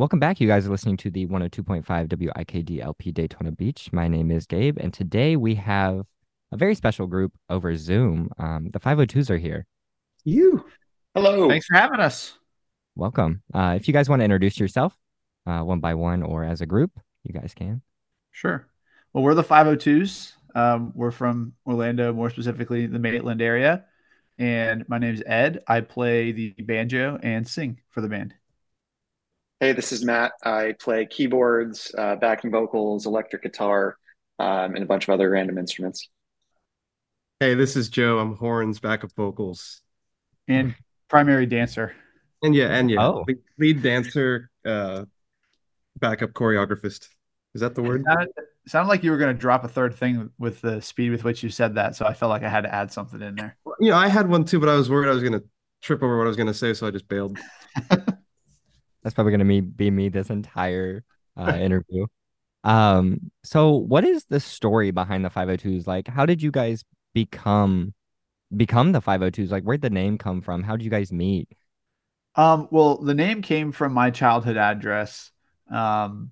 Welcome back. You guys are listening to the 102.5 WIKD LP Daytona Beach. My name is Gabe, and today we have a very special group over Zoom. Um, the 502s are here. You. Hello. Thanks for having us. Welcome. Uh, if you guys want to introduce yourself uh, one by one or as a group, you guys can. Sure. Well, we're the 502s. Um, we're from Orlando, more specifically the Maitland area. And my name's Ed. I play the banjo and sing for the band. Hey, this is Matt. I play keyboards, uh, backing vocals, electric guitar, um, and a bunch of other random instruments. Hey, this is Joe. I'm horns, backup vocals, and primary dancer. And yeah, and yeah, oh. lead dancer, uh, backup choreographist. Is that the word? It sounded like you were going to drop a third thing with the speed with which you said that, so I felt like I had to add something in there. You know, I had one too, but I was worried I was going to trip over what I was going to say, so I just bailed. That's probably going to be me this entire uh, interview. Um, so what is the story behind the 502s? Like, how did you guys become become the 502s? Like, where'd the name come from? How did you guys meet? Um, well, the name came from my childhood address, um,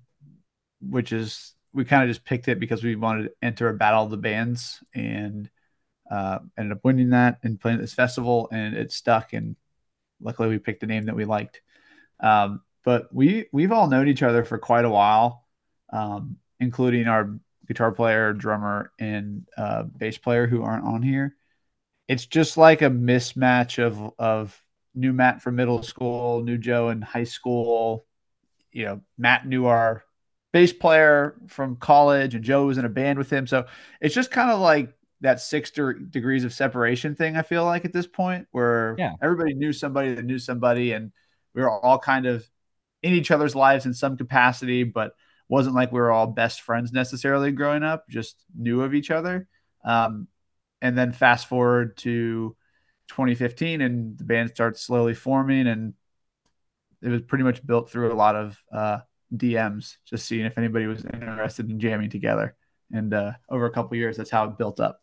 which is we kind of just picked it because we wanted to enter a battle of the bands and uh, ended up winning that and playing this festival, and it stuck. And luckily, we picked a name that we liked. Um, but we we've all known each other for quite a while, um, including our guitar player, drummer, and uh, bass player who aren't on here. It's just like a mismatch of of new Matt from middle school, new Joe in high school. You know, Matt knew our bass player from college, and Joe was in a band with him. So it's just kind of like that six de- degrees of separation thing. I feel like at this point, where yeah. everybody knew somebody that knew somebody, and we were all kind of in each other's lives in some capacity, but wasn't like we were all best friends necessarily growing up, just knew of each other. Um, and then fast forward to 2015 and the band starts slowly forming and it was pretty much built through a lot of uh, DMs, just seeing if anybody was interested in jamming together. And uh, over a couple years, that's how it built up.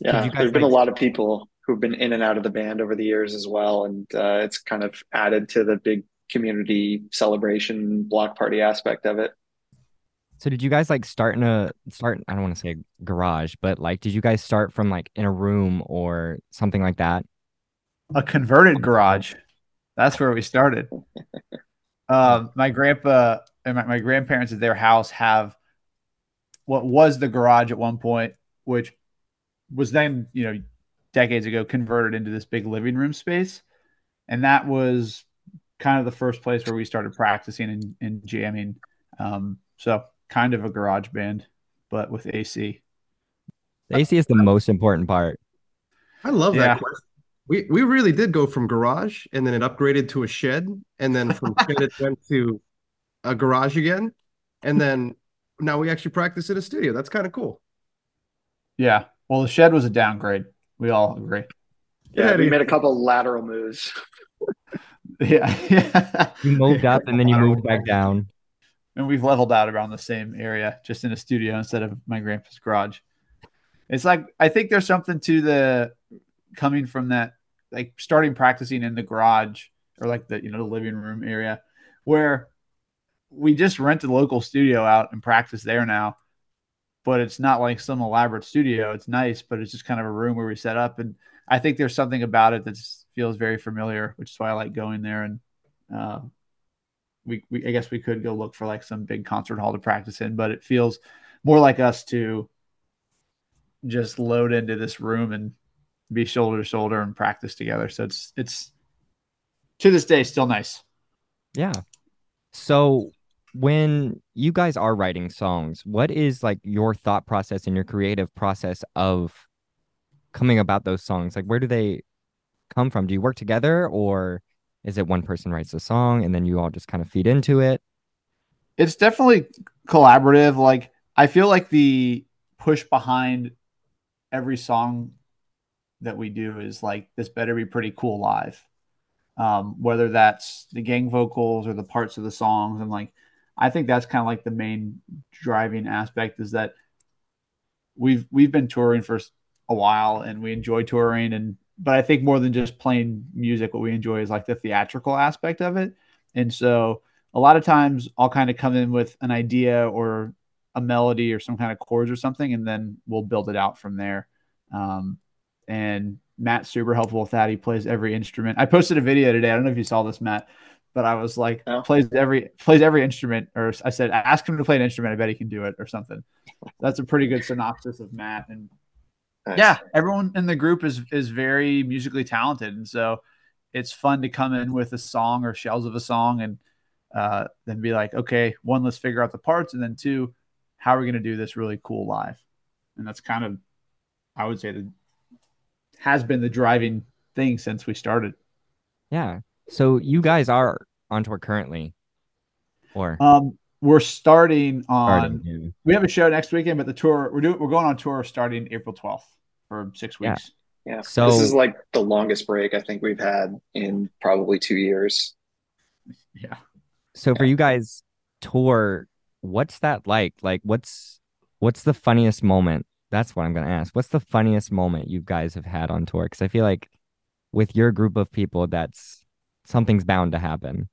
Yeah, there's been a lot of people who've been in and out of the band over the years as well, and uh, it's kind of added to the big community celebration block party aspect of it. So did you guys like start in a start I don't want to say garage, but like did you guys start from like in a room or something like that? A converted garage. That's where we started. um, my grandpa and my, my grandparents at their house have what was the garage at one point, which was then, you know, decades ago converted into this big living room space. And that was kind of the first place where we started practicing and, and jamming. Um, so kind of a garage band, but with AC. The AC is the most important part. I love that question. We we really did go from garage and then it upgraded to a shed, and then from shed it went to a garage again, and then now we actually practice in a studio. That's kind of cool. Yeah. Well, the shed was a downgrade. We all agree. Yeah, yeah we made a couple lateral moves. Yeah. yeah. You moved up and then you moved back down. And we've leveled out around the same area, just in a studio instead of my grandpa's garage. It's like I think there's something to the coming from that, like starting practicing in the garage or like the you know the living room area, where we just rent a local studio out and practice there now. But it's not like some elaborate studio. It's nice, but it's just kind of a room where we set up. And I think there's something about it that feels very familiar, which is why I like going there. And uh, we, we, I guess we could go look for like some big concert hall to practice in, but it feels more like us to just load into this room and be shoulder to shoulder and practice together. So it's it's to this day still nice. Yeah. So when you guys are writing songs, what is like your thought process and your creative process of coming about those songs? Like where do they come from? Do you work together or is it one person writes a song and then you all just kind of feed into it? It's definitely collaborative. Like I feel like the push behind every song that we do is like this better be pretty cool live. Um, whether that's the gang vocals or the parts of the songs and like I think that's kind of like the main driving aspect is that we've we've been touring for a while and we enjoy touring and but I think more than just playing music, what we enjoy is like the theatrical aspect of it. And so a lot of times I'll kind of come in with an idea or a melody or some kind of chords or something, and then we'll build it out from there. Um, and Matt's super helpful with that. He plays every instrument. I posted a video today. I don't know if you saw this, Matt, but I was like, no. plays every plays every instrument, or I said, ask him to play an instrument. I bet he can do it, or something. That's a pretty good synopsis of Matt. And nice. yeah, everyone in the group is is very musically talented, and so it's fun to come in with a song or shells of a song, and uh, then be like, okay, one, let's figure out the parts, and then two, how are we going to do this really cool live? And that's kind of, I would say, the has been the driving thing since we started. Yeah. So you guys are on tour currently, or um, we're starting on. Starting, We have a show next weekend, but the tour we're doing we're going on tour starting April twelfth for six weeks. Yeah. yeah. So this is like the longest break I think we've had in probably two years. Yeah. So yeah. for you guys tour, what's that like? Like, what's what's the funniest moment that's what I'm going to ask. What's the funniest moment you guys have had on tour? Because I feel like with your group of people, that's something's bound to happen.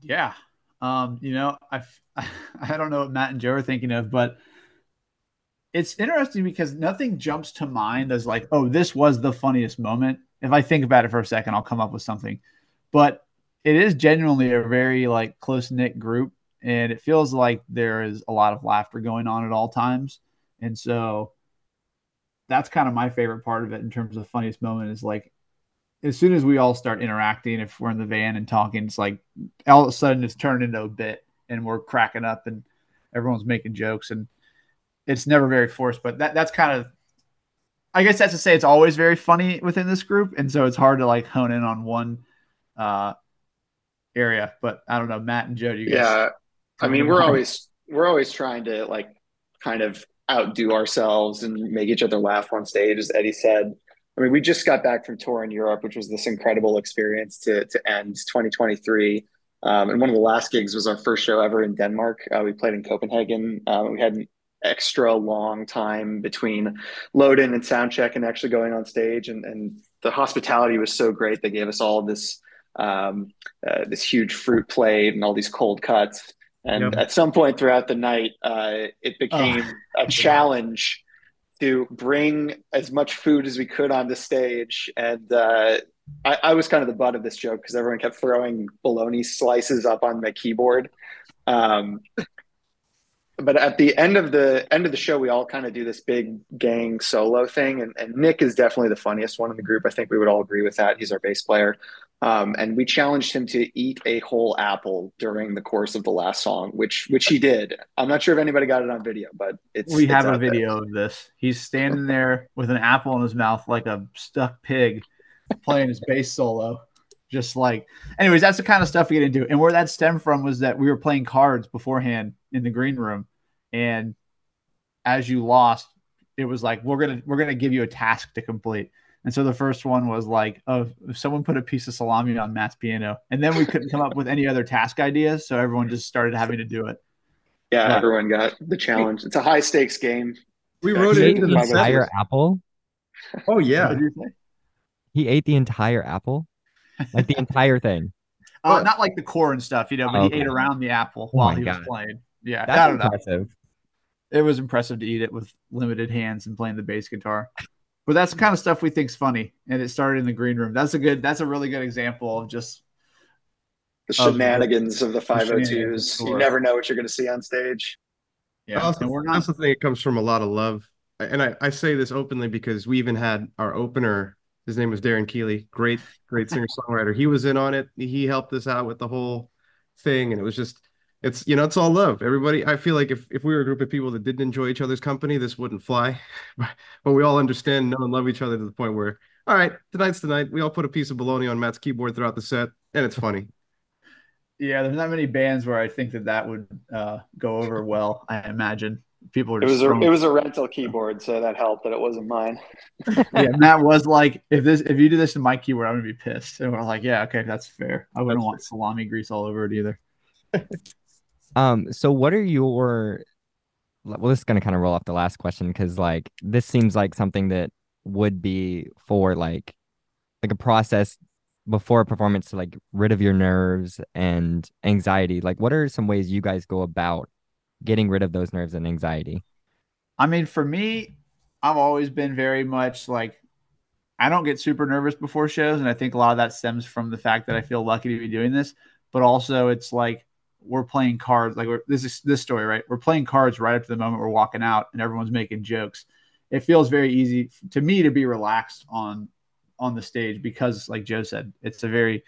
Yeah. Um, you know, I I don't know what Matt and Joe are thinking of, but it's interesting because nothing jumps to mind as like, oh, this was the funniest moment. If I think about it for a second, I'll come up with something. But it is genuinely a very like close knit group, and it feels like there is a lot of laughter going on at all times. And so that's kind of my favorite part of it in terms of funniest moment is like as soon as we all start interacting, if we're in the van and talking, it's like all of a sudden it's turned into a bit and we're cracking up and everyone's making jokes and it's never very forced, but that that's kind of I guess that's to say it's always very funny within this group. And so it's hard to like hone in on one uh area. But I don't know, Matt and Joe, you guys Yeah. I mean, we're always we're always trying to like kind of outdo ourselves and make each other laugh on stage, as Eddie said. I mean, we just got back from tour in Europe, which was this incredible experience to to end 2023. Um, and one of the last gigs was our first show ever in Denmark. Uh, we played in Copenhagen. Um, we had an extra long time between load in and sound check and actually going on stage. And, and the hospitality was so great. They gave us all this um, uh, this huge fruit plate and all these cold cuts. And yep. at some point throughout the night, uh, it became oh. a challenge to bring as much food as we could on the stage. And uh, I, I, was kind of the butt of this joke because everyone kept throwing bologna slices up on my keyboard. Um, but at the end of the end of the show, we all kind of do this big gang solo thing, and, and Nick is definitely the funniest one in the group. I think we would all agree with that. He's our bass player. Um, and we challenged him to eat a whole apple during the course of the last song, which which he did. I'm not sure if anybody got it on video, but it's we it's have a video there. of this. He's standing there with an apple in his mouth like a stuck pig, playing his bass solo. Just like, anyways, that's the kind of stuff we get into. And where that stemmed from was that we were playing cards beforehand in the green room, and as you lost, it was like we're gonna we're gonna give you a task to complete and so the first one was like, oh, if someone put a piece of salami on Matt's piano, and then we couldn't come up with any other task ideas, so everyone just started having to do it. Yeah, everyone got the challenge. It's a high stakes game. We wrote it into the entire apple. Oh yeah, he ate the entire apple, like the entire thing. Uh, not like the core and stuff, you know, but okay. he ate around the apple oh while he God. was playing. Yeah, that's impressive. Know. It was impressive to eat it with limited hands and playing the bass guitar but that's the kind of stuff we think's funny, and it started in the green room. That's a good. That's a really good example of just the shenanigans of the, of oh the 502s. You never know what you're going to see on stage. Yeah, also, and we're not. Also think it comes from a lot of love, and I, I say this openly because we even had our opener. His name was Darren Keeley, great, great singer songwriter. He was in on it. He helped us out with the whole thing, and it was just it's you know it's all love. Everybody i feel like if, if we were a group of people that didn't enjoy each other's company this wouldn't fly. But we all understand know and love each other to the point where all right tonight's tonight we all put a piece of bologna on matt's keyboard throughout the set and it's funny. Yeah there's not many bands where i think that that would uh, go over well i imagine. People it was a, it was a rental keyboard so that helped that it wasn't mine. Yeah matt was like if this if you do this to my keyboard i'm gonna be pissed. And we're like yeah okay that's fair. I wouldn't that's want fair. salami grease all over it either Um, so what are your well, this is gonna kind of roll off the last question because like this seems like something that would be for like like a process before a performance to like rid of your nerves and anxiety? Like, what are some ways you guys go about getting rid of those nerves and anxiety? I mean, for me, I've always been very much like I don't get super nervous before shows, and I think a lot of that stems from the fact that I feel lucky to be doing this. But also, it's like we're playing cards. Like this is this story, right? We're playing cards right up to the moment we're walking out, and everyone's making jokes. It feels very easy to me to be relaxed on on the stage because, like Joe said, it's a very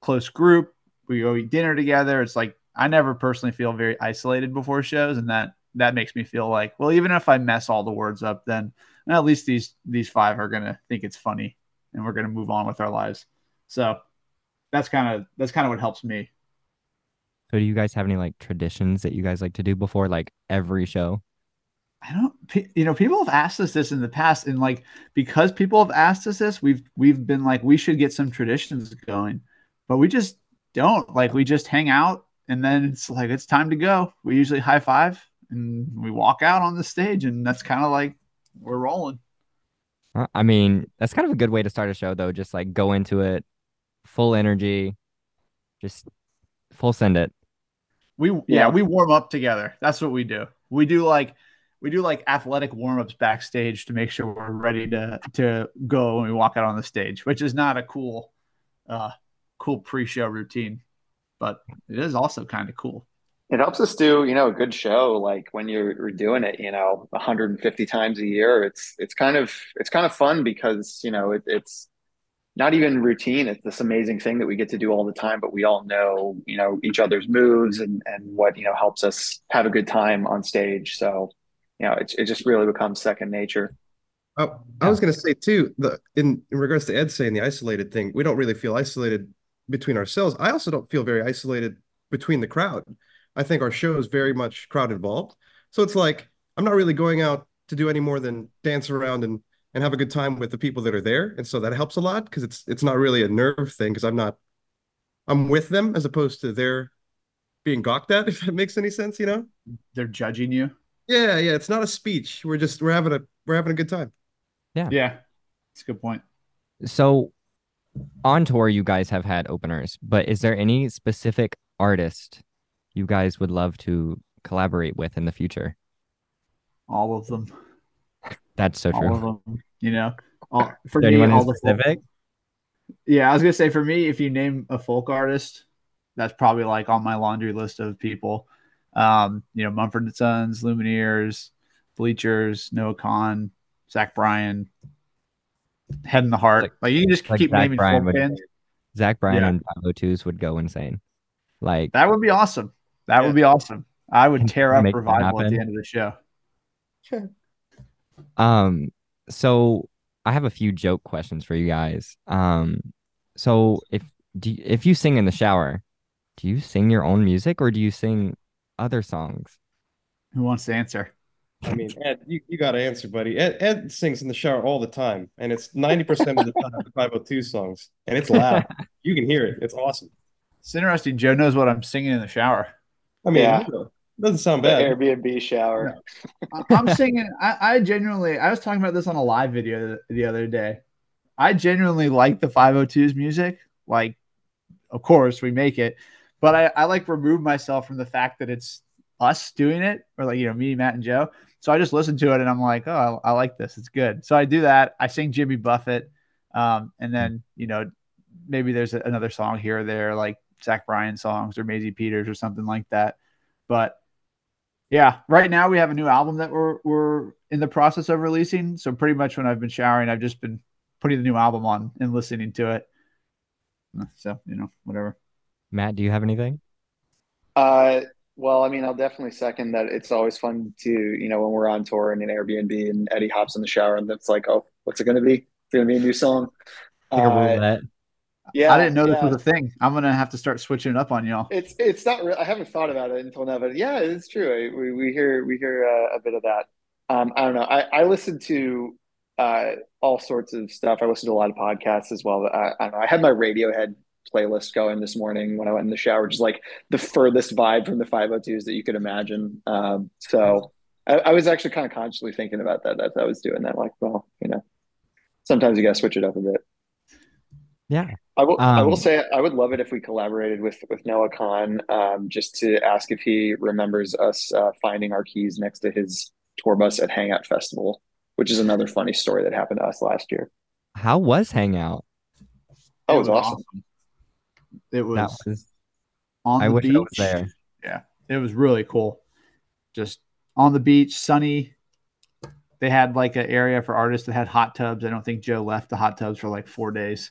close group. We go eat dinner together. It's like I never personally feel very isolated before shows, and that that makes me feel like, well, even if I mess all the words up, then at least these these five are gonna think it's funny, and we're gonna move on with our lives. So that's kind of that's kind of what helps me. So do you guys have any like traditions that you guys like to do before like every show? I don't, you know, people have asked us this in the past, and like because people have asked us this, we've we've been like we should get some traditions going, but we just don't. Like we just hang out, and then it's like it's time to go. We usually high five and we walk out on the stage, and that's kind of like we're rolling. I mean, that's kind of a good way to start a show, though. Just like go into it, full energy, just full send it. We yeah, yeah, we warm up together. That's what we do. We do like we do like athletic warm-ups backstage to make sure we're ready to to go when we walk out on the stage, which is not a cool uh cool pre-show routine, but it is also kind of cool. It helps us do, you know, a good show. Like when you're doing it, you know, 150 times a year, it's it's kind of it's kind of fun because you know it, it's not even routine. It's this amazing thing that we get to do all the time, but we all know, you know, each other's moves and and what you know helps us have a good time on stage. So, you know, it it just really becomes second nature. Oh, I was going to say too, the in, in regards to Ed saying the isolated thing, we don't really feel isolated between ourselves. I also don't feel very isolated between the crowd. I think our show is very much crowd involved. So it's like I'm not really going out to do any more than dance around and and have a good time with the people that are there. And so that helps a lot because it's it's not really a nerve thing because I'm not I'm with them as opposed to they're being gawked at, if that makes any sense, you know? They're judging you. Yeah, yeah. It's not a speech. We're just we're having a we're having a good time. Yeah. Yeah. It's a good point. So on tour you guys have had openers, but is there any specific artist you guys would love to collaborate with in the future? All of them. That's so true. All of them. You know, all, for me, all the specific. Folk, yeah, I was gonna say for me, if you name a folk artist, that's probably like on my laundry list of people. Um, you know, Mumford and Sons, Lumineers, Bleachers, Noah Kahan, Zach Bryan, Head and the Heart. Like, like you can just like keep Zach naming Bryan folk bands. Zach Bryan yeah. and 502s would go insane. Like that would be awesome. That yeah. would be awesome. I would tear up revival at the end of the show. Sure. Um, so I have a few joke questions for you guys. Um, so if do you, if you sing in the shower, do you sing your own music or do you sing other songs? Who wants to answer? I mean, Ed, you, you got to answer, buddy. Ed, Ed sings in the shower all the time, and it's 90% of the time the 502 songs, and it's loud. you can hear it. It's awesome. It's interesting. Joe knows what I'm singing in the shower. I mean, yeah. Doesn't sound bad. The Airbnb shower. I'm singing. I, I genuinely. I was talking about this on a live video the other day. I genuinely like the 502's music. Like, of course, we make it, but I, I like remove myself from the fact that it's us doing it, or like you know me, Matt, and Joe. So I just listen to it and I'm like, oh, I, I like this. It's good. So I do that. I sing Jimmy Buffett, um, and then you know maybe there's another song here or there, like Zach Bryan songs or Maisie Peters or something like that. But yeah, right now we have a new album that we're we're in the process of releasing. So pretty much when I've been showering, I've just been putting the new album on and listening to it. So you know, whatever. Matt, do you have anything? Uh, well, I mean, I'll definitely second that. It's always fun to you know when we're on tour in an Airbnb and Eddie hops in the shower and it's like, oh, what's it going to be? It's going to be a new song. Uh, yeah, I didn't know yeah. this was a thing. I'm gonna have to start switching it up on y'all. It's it's not. Re- I haven't thought about it until now, but yeah, it's true. We we hear we hear uh, a bit of that. Um, I don't know. I I listen to uh, all sorts of stuff. I listen to a lot of podcasts as well. I, I don't know. I had my Radiohead playlist going this morning when I went in the shower, which is like the furthest vibe from the 502s that you could imagine. Um, so I, I, was actually kind of consciously thinking about that as I was doing that. Like, well, you know, sometimes you got to switch it up a bit. Yeah. I will. Um, I will say I would love it if we collaborated with with Noah Kahan, um, just to ask if he remembers us uh, finding our keys next to his tour bus at Hangout Festival, which is another funny story that happened to us last year. How was Hangout? Oh, it was, awesome. awesome. It was, was on I the beach. there. Yeah, it was really cool. Just on the beach, sunny. They had like an area for artists that had hot tubs. I don't think Joe left the hot tubs for like four days.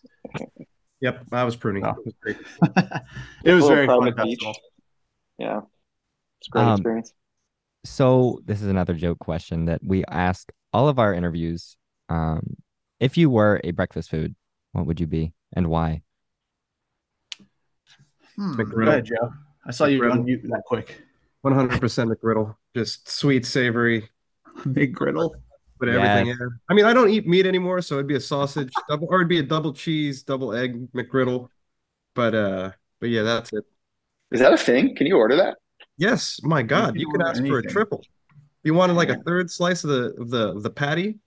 Yep, I was pruning. Oh. It was it was very fun festival. Yeah, it's great um, experience. So this is another joke question that we ask all of our interviews. Um, if you were a breakfast food, what would you be and why? Hmm, Go ahead, Joe. I saw you unmute that quick. 100% McGriddle. Just sweet, savory. McGriddle. Put everything in. I mean, I don't eat meat anymore, so it'd be a sausage, double, or it'd be a double cheese, double egg McGriddle. But uh, but yeah, that's it. Is that a thing? Can you order that? Yes. My God, you, you can ask anything. for a triple. You wanted like a third slice of the of the of the patty,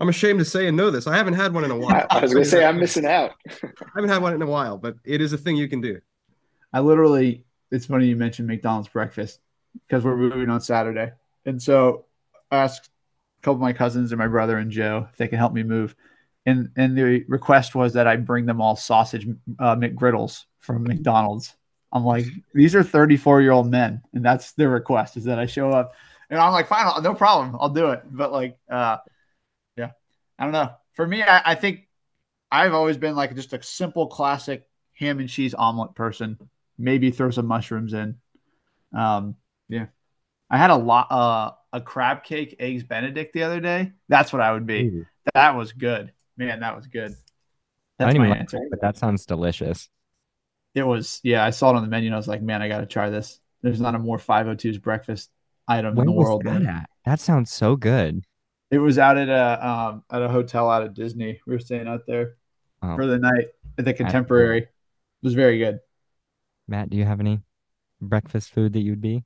I'm ashamed to say and know this. I haven't had one in a while. I was going to say I'm missing out. I haven't had one in a while, but it is a thing you can do. I literally, it's funny you mentioned McDonald's breakfast because we're moving on Saturday, and so I asked a couple of my cousins and my brother and Joe if they can help me move, and and the request was that I bring them all sausage uh, McGriddles from McDonald's. I'm like, these are 34 year old men, and that's their request is that I show up, and I'm like, fine, no problem, I'll do it. But like, uh, yeah, I don't know. For me, I, I think I've always been like just a simple classic ham and cheese omelet person. Maybe throw some mushrooms in. Um, yeah. I had a lot uh a crab cake eggs benedict the other day. That's what I would be. Ooh. That was good. Man, that was good. That's I even answer. Like but that sounds delicious. It was, yeah. I saw it on the menu and I was like, man, I gotta try this. There's not a more 502's breakfast item Where in the world. That, that sounds so good. It was out at a um at a hotel out at Disney. We were staying out there oh. for the night at the Contemporary. It was very good. Matt, do you have any breakfast food that you'd be?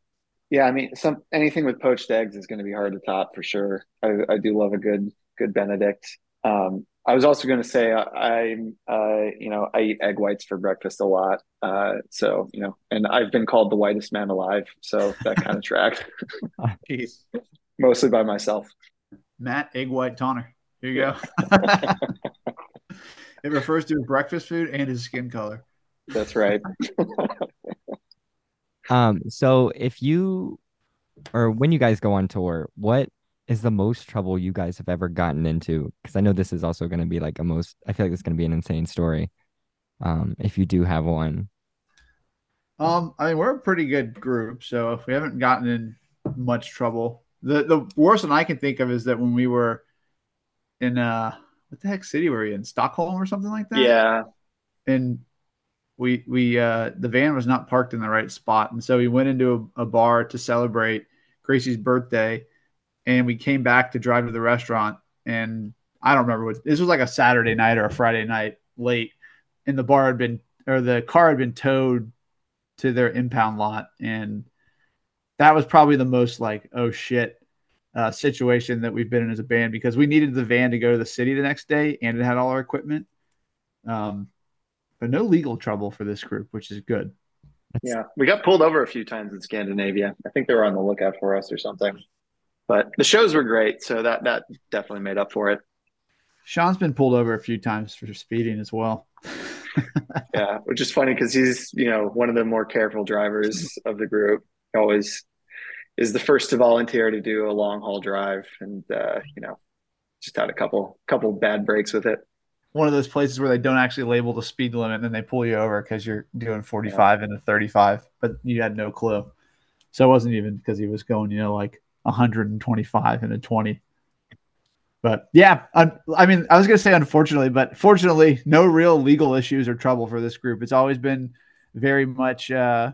Yeah, I mean, some anything with poached eggs is going to be hard to top for sure. I, I do love a good good Benedict. Um, I was also going to say I, am uh, you know, I eat egg whites for breakfast a lot. Uh, so you know, and I've been called the whitest man alive, so that kind of tracks. Mostly by myself. Matt Egg White Toner. Here you go. it refers to his breakfast food and his skin color. That's right. um, so if you or when you guys go on tour, what is the most trouble you guys have ever gotten into? Because I know this is also going to be like a most. I feel like it's going to be an insane story. Um, if you do have one. Um, I mean, we're a pretty good group, so if we haven't gotten in much trouble, the the worst one I can think of is that when we were in uh what the heck city were we in? Stockholm or something like that? Yeah. And we we uh the van was not parked in the right spot. And so we went into a, a bar to celebrate Gracie's birthday and we came back to drive to the restaurant and I don't remember what this was like a Saturday night or a Friday night late and the bar had been or the car had been towed to their impound lot and that was probably the most like oh shit uh, situation that we've been in as a band because we needed the van to go to the city the next day and it had all our equipment. Um, but no legal trouble for this group, which is good. Yeah, we got pulled over a few times in Scandinavia. I think they were on the lookout for us or something. But the shows were great, so that that definitely made up for it. Sean's been pulled over a few times for speeding as well. yeah, which is funny because he's you know one of the more careful drivers of the group always is the first to volunteer to do a long haul drive, and uh, you know, just had a couple couple bad breaks with it. One of those places where they don't actually label the speed limit, and then they pull you over because you're doing 45 yeah. into 35, but you had no clue. So it wasn't even because he was going, you know, like 125 and a 20. But yeah, I, I mean, I was going to say unfortunately, but fortunately, no real legal issues or trouble for this group. It's always been very much uh,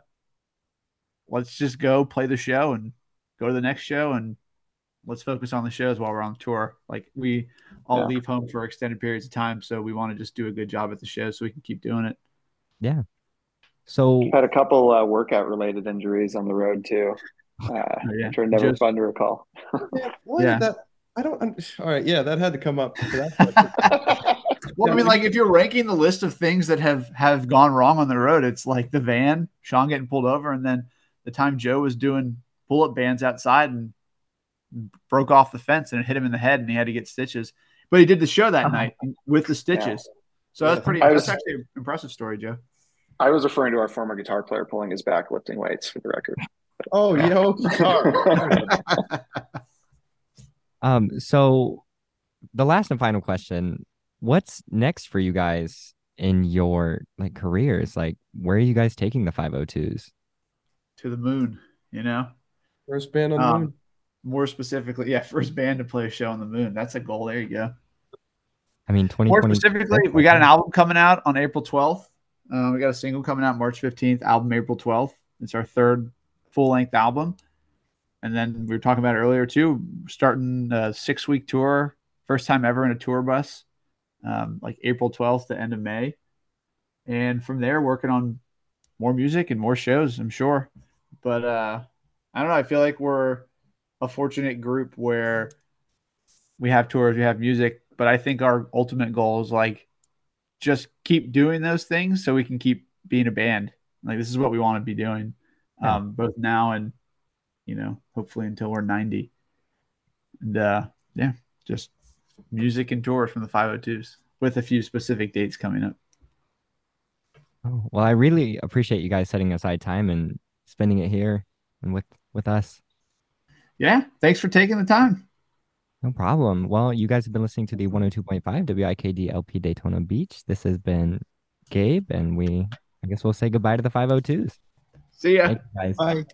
let's just go play the show and go to the next show and let's focus on the shows while we're on tour. Like we all yeah. leave home for extended periods of time, so we want to just do a good job at the show so we can keep doing it. Yeah. So had a couple uh, workout related injuries on the road too, uh, oh, yeah. which are never just, fun to recall. yeah, yeah. That, I don't. I'm, all right, yeah, that had to come up. Well, I mean, like if you're ranking the list of things that have have gone wrong on the road, it's like the van, Sean getting pulled over, and then the time Joe was doing pull-up bands outside and broke off the fence and it hit him in the head, and he had to get stitches. But he did the show that uh-huh. night with the stitches. Yeah. So that's pretty. Was, that's actually an impressive story, Joe. I was referring to our former guitar player pulling his back lifting weights for the record. Oh, yeah. yo, um. So, the last and final question: What's next for you guys in your like careers? Like, where are you guys taking the 502s? To the moon. You know, first band on the um, moon. More specifically, yeah, first band to play a show on the moon. That's a goal. There you go. I mean, 2020. More specifically, we got an album coming out on April 12th. Uh, we got a single coming out March 15th, album April 12th. It's our third full length album. And then we were talking about it earlier too, starting a six week tour, first time ever in a tour bus, um, like April 12th to end of May. And from there, working on more music and more shows, I'm sure. But uh, I don't know. I feel like we're a fortunate group where we have tours, we have music, but I think our ultimate goal is like just keep doing those things so we can keep being a band. Like this is what we want to be doing, yeah. um, both now and you know hopefully until we're ninety. And uh, yeah, just music and tours from the 502s with a few specific dates coming up. Oh, well, I really appreciate you guys setting aside time and spending it here and with with us. Yeah, thanks for taking the time. No problem. Well, you guys have been listening to the 102.5 WIKD LP Daytona Beach. This has been Gabe, and we, I guess we'll say goodbye to the 502s. See ya. guys. Bye.